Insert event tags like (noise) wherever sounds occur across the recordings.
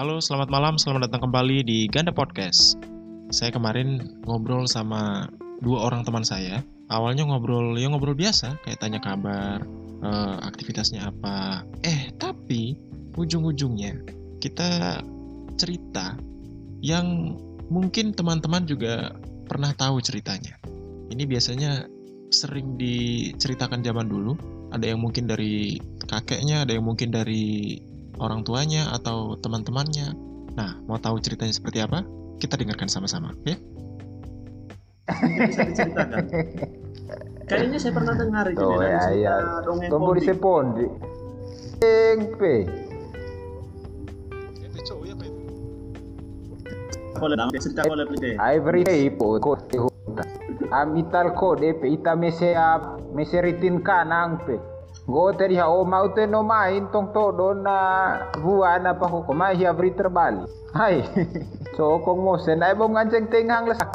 Halo, selamat malam, selamat datang kembali di Ganda Podcast. Saya kemarin ngobrol sama dua orang teman saya. Awalnya ngobrol, ya ngobrol biasa, kayak tanya kabar, eh, aktivitasnya apa. Eh, tapi ujung-ujungnya kita cerita yang mungkin teman-teman juga pernah tahu ceritanya. Ini biasanya sering diceritakan zaman dulu. Ada yang mungkin dari kakeknya, ada yang mungkin dari orang tuanya atau teman-temannya. Nah, mau tahu ceritanya seperti apa? Kita dengarkan sama-sama, oke? Mungkin bisa diceritakan. Kayaknya saya pernah dengar itu Oh ya ya. dongeng Tombo di cerita boleh plite. Every day po ko huta. Amital ko de pe ita mese a meseritin kanang pe. Go teri ha o maute no main tong to don na buana pa ko mai hi abri terbali. Hai. (laughs) So kong mo sen ay bom nganceng tenghang la sa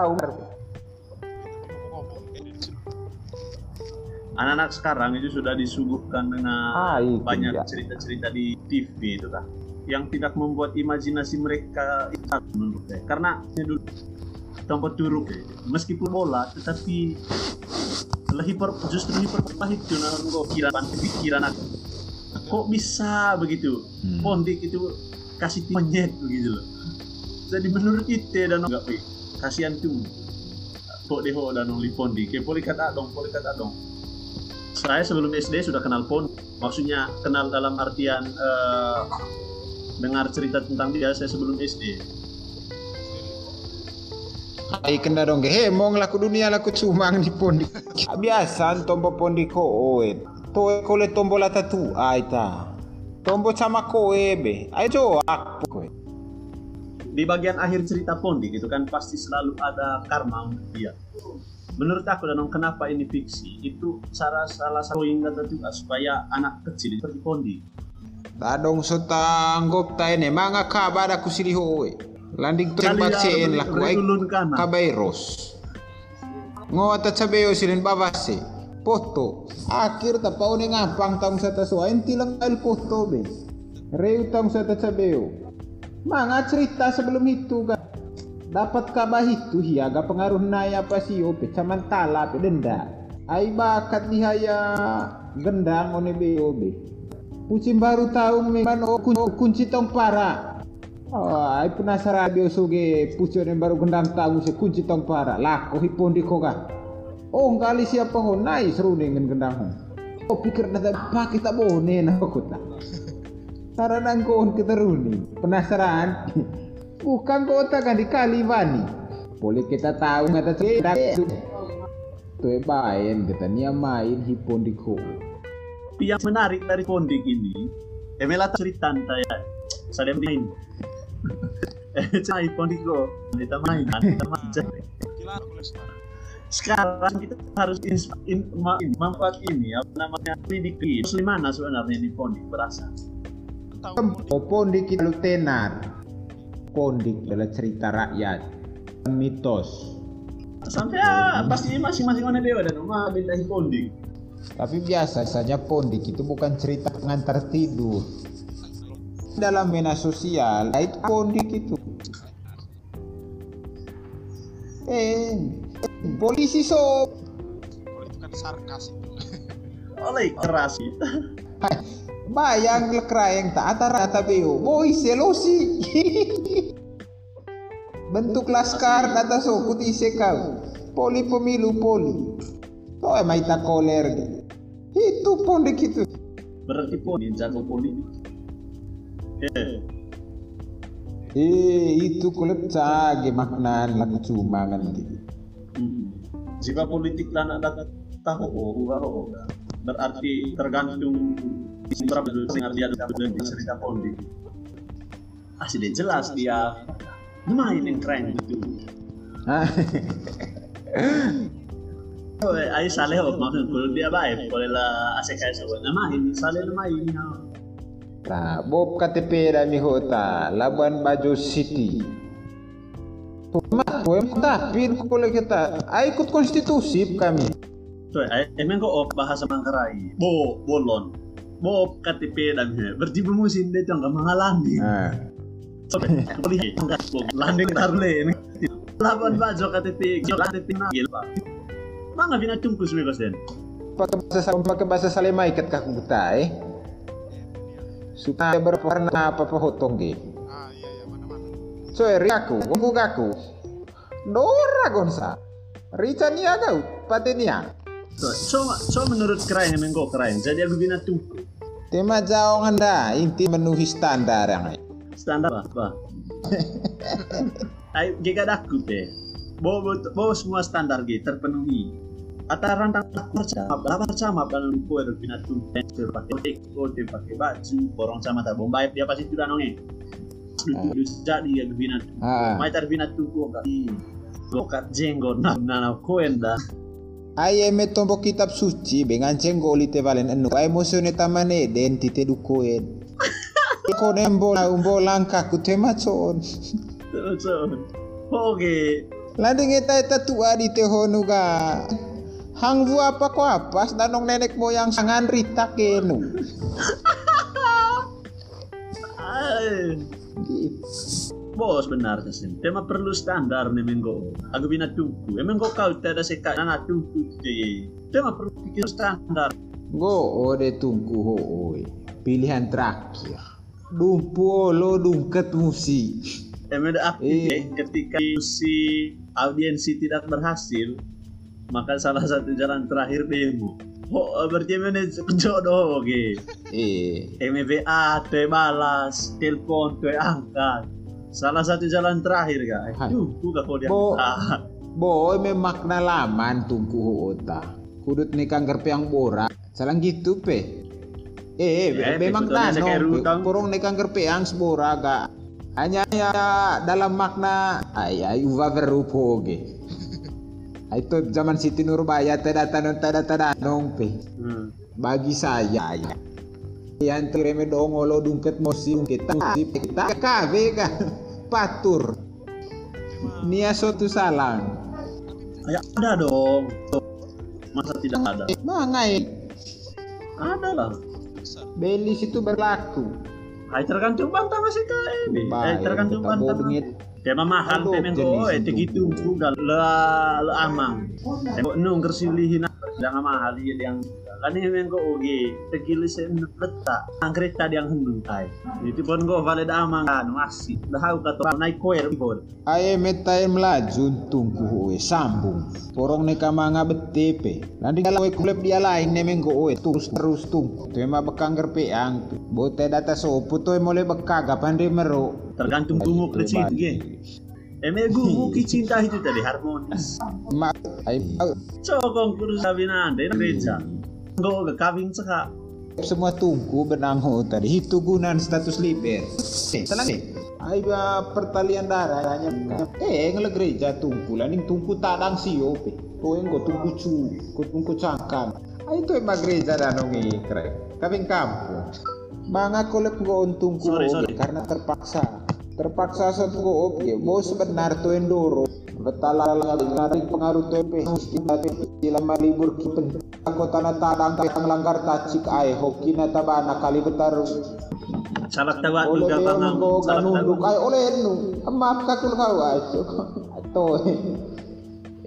Anak-anak sekarang itu sudah disuguhkan dengan Ah, itu banyak cerita-cerita di TV itu kan. Yang tidak membuat imajinasi mereka itu menurut saya. Karena dulu tempat turuk ya. meskipun bola tetapi lebih per, justru kok kira pikiran aku kok bisa begitu? Hmm. pondik itu kasih monyet begitu loh. Jadi menurut kita dan enggak pi kasihan tuh. Kok deho dan only pondik ke poli kata dong poli kata dong. Saya sebelum SD sudah kenal pon maksudnya kenal dalam artian eh, dengar cerita tentang dia saya sebelum SD Ai kena dong he mong laku dunia laku cumang di (laughs) pondi. Biasa tombo pondi ko oe. To e ko le tombo la tatu ai ta. Tombo sama ko ebe. Ai jo ak ko. di bagian akhir cerita Pondik itu kan pasti selalu ada karma untuk dia. Menurut aku dan kenapa ini fiksi itu cara salah satu yang kata juga supaya anak kecil seperti Pondik. Tadong so tanggop ta ene manga ka bada ku siri hoe. Landing tempat Kali ya, sen laku ai ulun kanan. kabairos. Ngo ata sabeo silin babase. Poto. Akhir ta pau ne ngapang tang sa taswa tilang al poto be. Reu tang sa sabeo. Mga cerita sebelum itu kan. Dapat kabah itu hiaga pengaruh naya apa sih ope samantala pe denda. Ai bakat dihaya gendang one be Pucing baru tahu memang kunci tong para. Ai penasaran dia suge pucuk yang baru gendang tahu se kunci tong para. Lako hipon di koga. Oh, kali siapa ho nai seru dengan gendang ho. Oh, pikir nata pakai tak bone na kota. Saranang ko kita runi. Penasaran? (laughs) Bukan kota kan di Kalibani. Boleh kita tahu kata cerita. Tuh bain kita nia main hipon di ko. Tapi yang menarik dari Pondik ini, Emela cerita saya, saya main. Eh, kok, kita main, kita main. Sekarang kita harus in- ma- manfaat ini, apa namanya, lidiki. Terus di mana sebenarnya ini Pondik berasal? Oh, Pondik itu tenar. Pondik adalah cerita rakyat. Mitos. Sampai ya, pasti masing-masing mana dewa dan rumah beda Pondik. Tapi biasa saja Pondik itu bukan cerita pengantar tidur. Dalam media sosial, itu Pondik itu. Eh, polisi so Itu kan sarkas itu. (laughs) Oleh keras ya. bayang lekrayeng tak atara tabeo. Boy selosi. (laughs) Bentuk laskar nata so kuti kau. Poli pemilu poli. Oh, emang ita koler. Itu Pondik itu. Berarti Pondik jago politik. Eh, Eh, itu kulit cage maknan laku cuma kan gitu. hmm. Jika politik lah nak dapat tahu oh, oh. Berarti tergantung berapa dengar dia dapat cerita Pondik. Ah, sudah jelas dia main yang keren gitu. Oh, (laughs) ay sale ho, maksud kalau dia baik, boleh lah asik kayak sebuah nama ini, ini. Nah, Bob KTP dan Mihota, Labuan Bajo City. Tuma, tuh tapi kalau kita, ah, ikut konstitusi kami. Tuh, ay, emang kok op bahasa Manggarai. Bo, bolon. Bo KTP dan he. Berarti musim dia tuh nggak mengalami. Nah, Sobe, boleh enggak landing tarle. Laban ba jo KTP, jo KTP na gil pa. Mga binatungkus mi basen. pakai bahasa pakai bahasa Salema ikat kaku kita eh supaya berwarna apa apa hotong ge so eri aku gonggu aku Dora gonsa Rica nia kau patenia So, so, so menurut kerain yang mengko kerain. Jadi aku binatungku. tema jauh anda inti memenuhi standar yang Standar apa? (laughs) Ayo, jika daku pe. Bawa, bawa semua standar gitu terpenuhi. Atau rantang percaya, berapa sama kalau lupa ada binatung pensil pakai ekor, dia pakai baju, borong sama tak bombay dia pasti sudah nonge. Duduk jadi ya binatung. ah Mai tar binatung kok gak Bokat jenggot nah koen dah. Aye me tombo kitab suci bengan cenggoli te valen enu ay mosone tamane den tite dukoen (laughs) ko nembo na umbo langka ku te macon Terus so. Oke. Landing eta eta tua di te honu ga hang vu apa ko apa danong nenek moyang sangan rita kenu. Bos benar sih. Tema perlu standar nih menggo. Aku bina tungku. Emang kau kau tidak sekat anak tungku deh. Tema perlu pikir standar. go ode tungku ho oi pilihan terakhir dumpu lo dungket musi Emang ada apa? Iya. Ketika si audiensi tidak berhasil, maka salah satu jalan terakhir demo. Oh, berarti mana jodoh oke. eh MBA, te balas, telepon, te angkat. Salah satu jalan terakhir guys. Hai. Tungku gak kau diangkat. Boy me makna laman tungku ota. Kudut ni kangker peang bora. Salang gitu pe. Eh, be- memang tano. Porong ni kangker peang sebora ga. Hanya ya dalam makna ay ay uva verupo ge. Itu zaman Siti Nurbaya tada tada tada nong pe. Hmm. Bagi saya ya. Yang tereme dongolo dungket mosi kita kita kave ka patur. Nia suatu salang. Ya ada dong. Masa tidak ada? Mangai Ada lah. Belis itu berlaku. Ay, tergantung bantah masih kain. Eh, Baik, tergantung kita bantah. Bodengit. Tema mahal Aduh, pe jenis eh itu. tegitu juga la la amang. Mengko nung kersilihin jangan mahal dia yang kan ini mengko oge tegili sen letak angkret tadi yang hendung kai. Itu pun go valid amang kan masih dah aku kata naik koer pun. Aye metai melaju tungku hoe sambung. Porong neka manga betepe. Nanti kalau kulep dia lain ne mengko oe terus terus tungku. Tema bekang gerpeang. Bote data sopo to mole bekaga pande mero. Tergantung gumuk ke situ ge. Eme gumuk cinta itu tadi harmonis. Ma ay Cokong kurus sabinan dari gereja. Go ke kawin seka. semua tungku benang ho tadi itu gunaan status liber. Eh, tenang eh. Ay ba pertalian darah hanya eh ngele gereja tungku laning tungku tadang sio pe. To engko tungku cu, ko tungku cangkang. Ay itu emang gereja danong ikre. Kawin kampung. Mga kolep go tungku Sorry, sorry. karena terpaksa. Terpaksa satu go oge. Mau sebenar to endoro. Betala ngaring pengaruh tempe Sila malibur kipen Ako tanah tadang Ang langgar tacik ay Hoki na tabana kali betaru Salat tawa juga dia bang. nunggu Salat kanunduk tawa. ay oleh nu Maaf ka kul kau ay Ato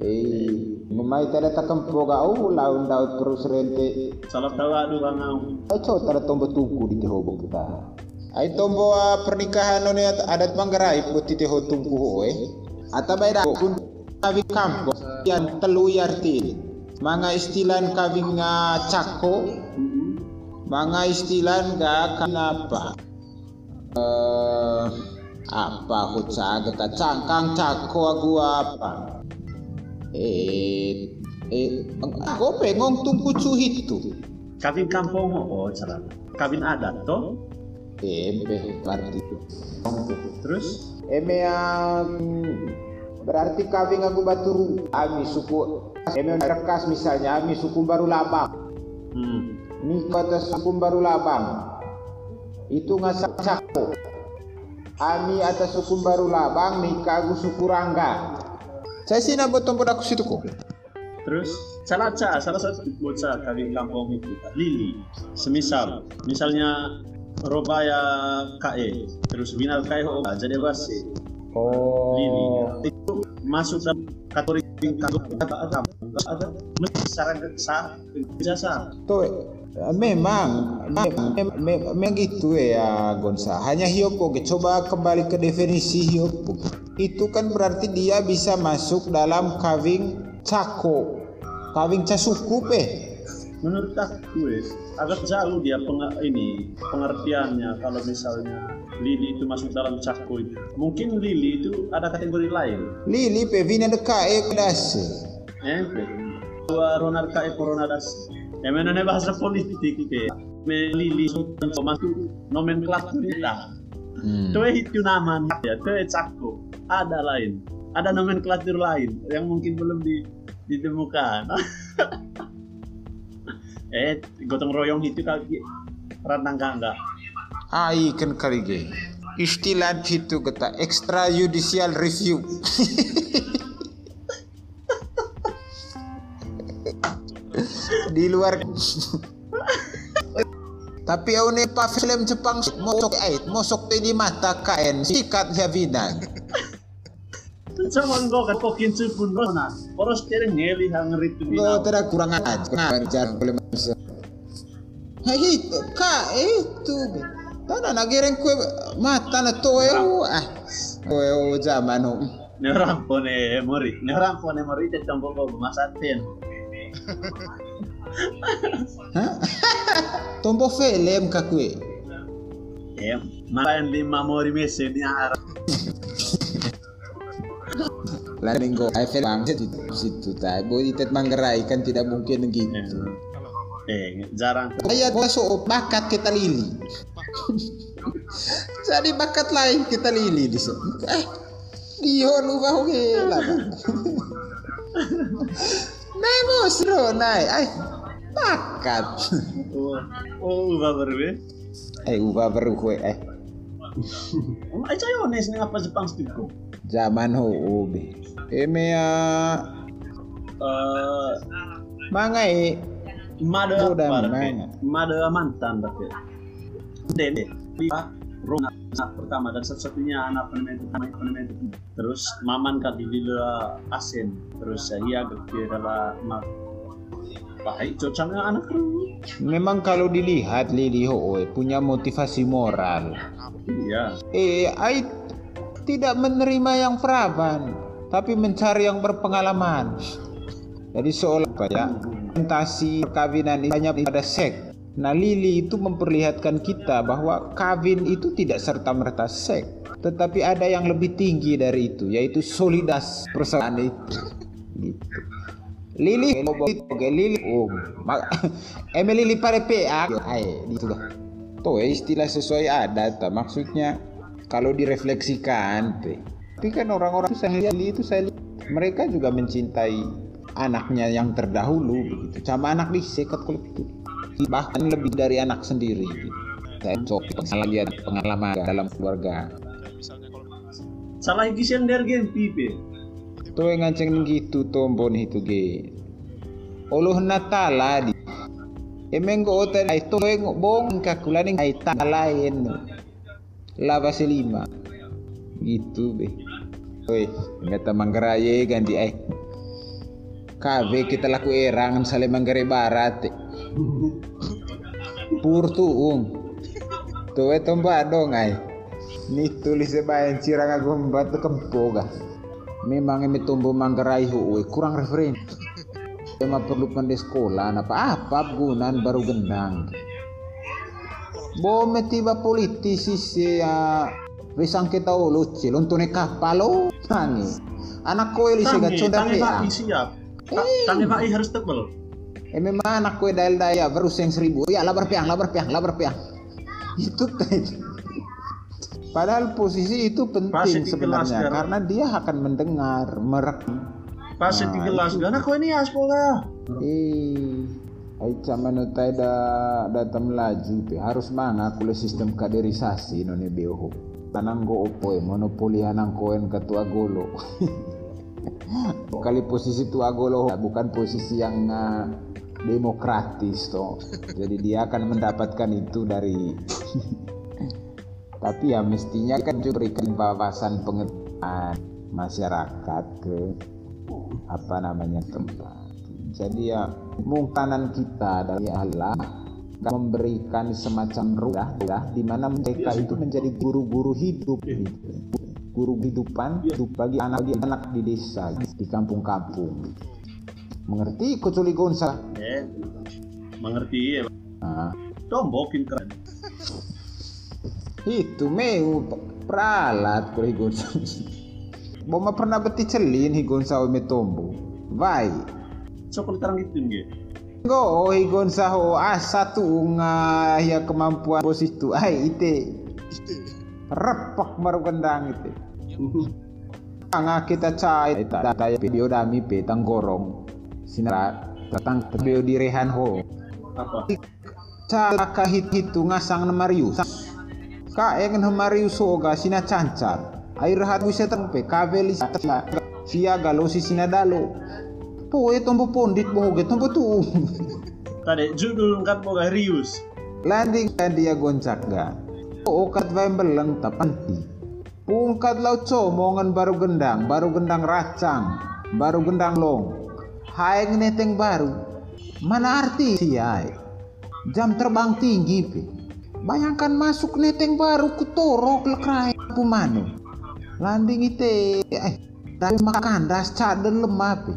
Eh Memay tada takampoga Oh laun daud terus rente Salat tawa du bang. Ay co tada tombo tungku di tehobo kita Ay tombo ah, pernikahan no niya adat manggaray puti teho tungku ho eh. Ata bay da kun kawing kampo yan telu yartin mga istilan kawing nga cako. Mga istilan ga kanapa eh apa hutsaga ka cangkang cako agu apa? Eh eh ako pe ngong tungku cuhitu Kawin kampung oh salah. Kawin adat toh. Embe berarti Terus? Eme yang berarti kawin aku baturu ami suku Eme rekas misalnya ami suku baru labang. Hmm. Ni kota suku baru labang. Itu ngasak cako Ami atas suku baru labang nikah aku suku rangga. Saya sih nabot tombol aku situ kok. Terus? Salah salah satu bocah kawin kampung itu Lili. Semisal, misalnya Robaya KE terus final KE ho jadi basi Oh. Lili itu masuk dalam kategori bintang ada ada saran sa jasa Tuh, eh, memang memang, memang, gitu ya Gonsa. Hanya hiopo, coba kembali ke definisi hiopo. Itu kan berarti dia bisa masuk dalam kawing cako, kawing casuku pe. Menurut aku agak jauh dia peng, ini pengertiannya kalau misalnya Lili itu masuk dalam cako itu. Mungkin Lili itu ada kategori lain. Lili pe vina de kae kudase. eh dua Ronald KE Corona das ya mengenai bahasa politik pe me Lili itu masuk nomenklatur lah Hmm. Tuh itu nama ya, tuh cako ada lain. Ada nomenklatur lain yang mungkin belum di, ditemukan (laughs) eh gotong royong itu kaki rantang enggak? Ai kan kali ge. Istilah itu kata extrajudicial review. (laughs) Di luar. Tapi au ne pa film Jepang mosok ait mosok te di mata kaen sikat javinan sama enggak kan kokin pun rona poros tere ngeli hang ritu lo tera kurang aja ngajar boleh itu ka itu. Tana nagiring kue? Mata na toyo ah toyo zaman ho ne orang pone mori ne orang pone mori te tombo ko masaten Tombo film ka kue? Eh main lima mori mese ni arah. Lain minggu I film bang situ situ tay boy tet manggerai kan tidak mungkin gitu eh jarang. Ayat masuk bakat kita lili. (laughs) Jadi bakat lain kita lili di sini. Eh dia lu kau gila. (laughs) Nemos ro nai ay bakat. Oh oh uga berbe eh. Ubah baru kue eh. (laughs) Aja yo nes ni apa Jepang stiko. zaman ho ube eme ya Eh, mangai Mada mana? Mada mantan tapi. Dede, Lima, Rona anak pertama dan satu-satunya anak penemen pertama penemen. Terus maman kali lila asen terus saya gede adalah mak baik cocoknya anak ru memang kalau dilihat Lili Ho punya motivasi moral. Iya. Eh ai tidak menerima yang perawan tapi mencari yang berpengalaman. Jadi seolah ya orientasi perkawinan hanya pada seks nah Lili itu memperlihatkan kita bahwa kawin itu tidak serta merta seks tetapi ada yang lebih tinggi dari itu yaitu solidas persaudaraan itu. (laughs) Gitu. Lili oke Lili oh mak (laughs) eme Lili pare PA ai gitu lah. Tuh istilah sesuai adat maksudnya kalau direfleksikan tapi kan orang-orang itu saya lihat itu saya lihat mereka juga mencintai anaknya yang terdahulu begitu sama anak di sekat kalau itu. Bahkan lebih dari anak sendiri gitu. saya coba pengalaman pengalaman dalam keluarga. Salah gisian der gen pipe? Tuh yang ngaceng gitu tombon itu ge. Uluh natala di. Emeng go otel ay to eng bong kakulaning ay talain lava lima. Gitu be. Woi, ngata manggaraye ganti ay Kabe kita laku erang sale manggare barat. Pur tuung. Tuh eh tomba dong ay Ni tulis bayan cirang agombat kempoga Memang ini tumbuh manggarai huwe kurang referen Emang perlu pandai sekolah apa apa gunaan baru gendang Bome tiba politisi si ya Wisang kita ulu cil untuk kapal lo Tangi. Anak kowe li siga tangi coda pea pak harus tebel. Eh memang anak kowe dal daya baru seng seribu. Ya labar piang labar piang labar piang. Itu teh. Padahal posisi itu penting sebenarnya karena dia akan mendengar, merekam. pas Nah, di gelas gana kau ini aspol Eh, Aica manutai da datang melaju pe. Harus mana kule sistem kaderisasi none beoho. Tanang go opo e monopoli hanang koen ketua golo. (laughs) Kali posisi tua golo bukan posisi yang uh, demokratis toh. Jadi dia akan mendapatkan itu dari (laughs) tapi ya mestinya kan berikan wawasan pengetahuan masyarakat ke apa namanya tempat jadi ya mungkanan kita dari Allah memberikan semacam rudah rudah di mana mereka itu menjadi guru-guru hidup gitu. Guru kehidupan hidup bagi anak bagi anak di desa di kampung-kampung. Mengerti kecuali gonsa? Eh, mengerti ya. nah, Tombokin keren. itu meu peralat kuri gonsa. Boma pernah beti celin higon sawo metombo vai. Kalau terang gitu nggak? Go higon saho asa tu nga ya kemampuan bos itu. Ai ite. Repak maru kendang ite Anga kita cai tak daya video dami pe tanggorong sinara datang video direhan ho. Apa? cara kahit hitu ngasang Marius. Ka engen Marius oga sina cancar air hat bisa tempe kabeli sia galo si sinadalo po e tombo pondit mo ge tombo tu. Kade judul kan mau Rius. landing kan dia goncak ga o kat vai beleng tapanti pungkat lau comongan baru gendang baru gendang racang baru gendang long. Haeng neteng baru mana arti siai jam terbang tinggi pe. Bayangkan masuk neteng baru kutorok lekrai pumano landing ite eh tapi makan das cadel lemah pe.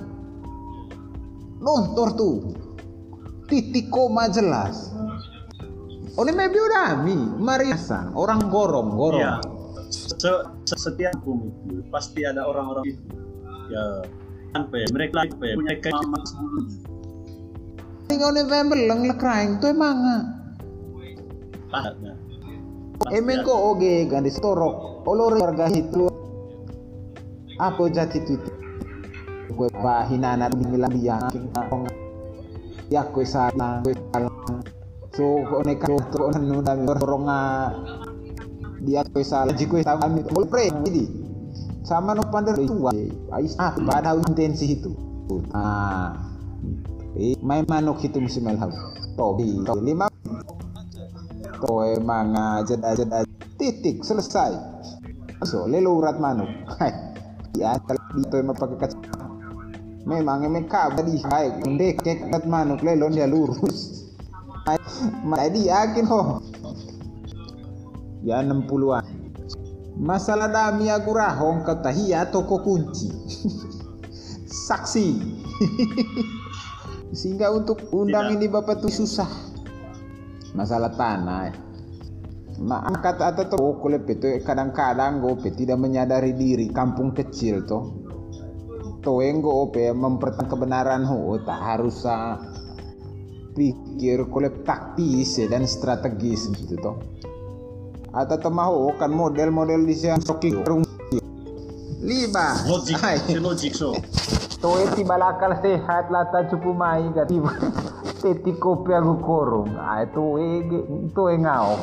Nontor tuh titik koma jelas. Oleh maybe udah mi mariasan orang gorong gorong. Iya. Se- se- setiap kampung itu pasti ada orang-orang itu. Ya, kan pe, mereka pe, punya keimanan Tinggal November lang lekraing to emang padatnya. Emen ko oge gandis torok olore warga itu ako jati tu ko ba hinana bingilang dia ya ko sa ko so ko ne ka to ronga dia ko sa ji ko ta kami bol pre jadi sama no pandar itu ah pada intensi itu. Ah eh, may manok itu musim elhab tobi lima. To emang jeda jeda titik selesai. So lelo urat manuk. (laughs) Ya dito emang pakai kaca memang emang kabar di hai ndek kek manuk lelo dia lurus. (laughs) Dia yakin ho ya 60-an masalah dami aku rahong kata hiya toko kunci. (laughs) Saksi. (laughs) Sehingga untuk undang ini bapak tuh susah. Masalah tanah eh. Ma angkat atau tuh kulit itu kadang-kadang gue tidak menyadari diri kampung kecil tuh tuh yang gue ope mempertahankan kebenaran ho tak harus ah, pikir kulit taktis ya, dan strategis gitu tuh atau tuh mau kan model-model di sini soki rung lima Logik, si logik so. Toe ti balakal sehat lata cupu mai gati teti kopi aku korong. Ah itu ege itu ngao.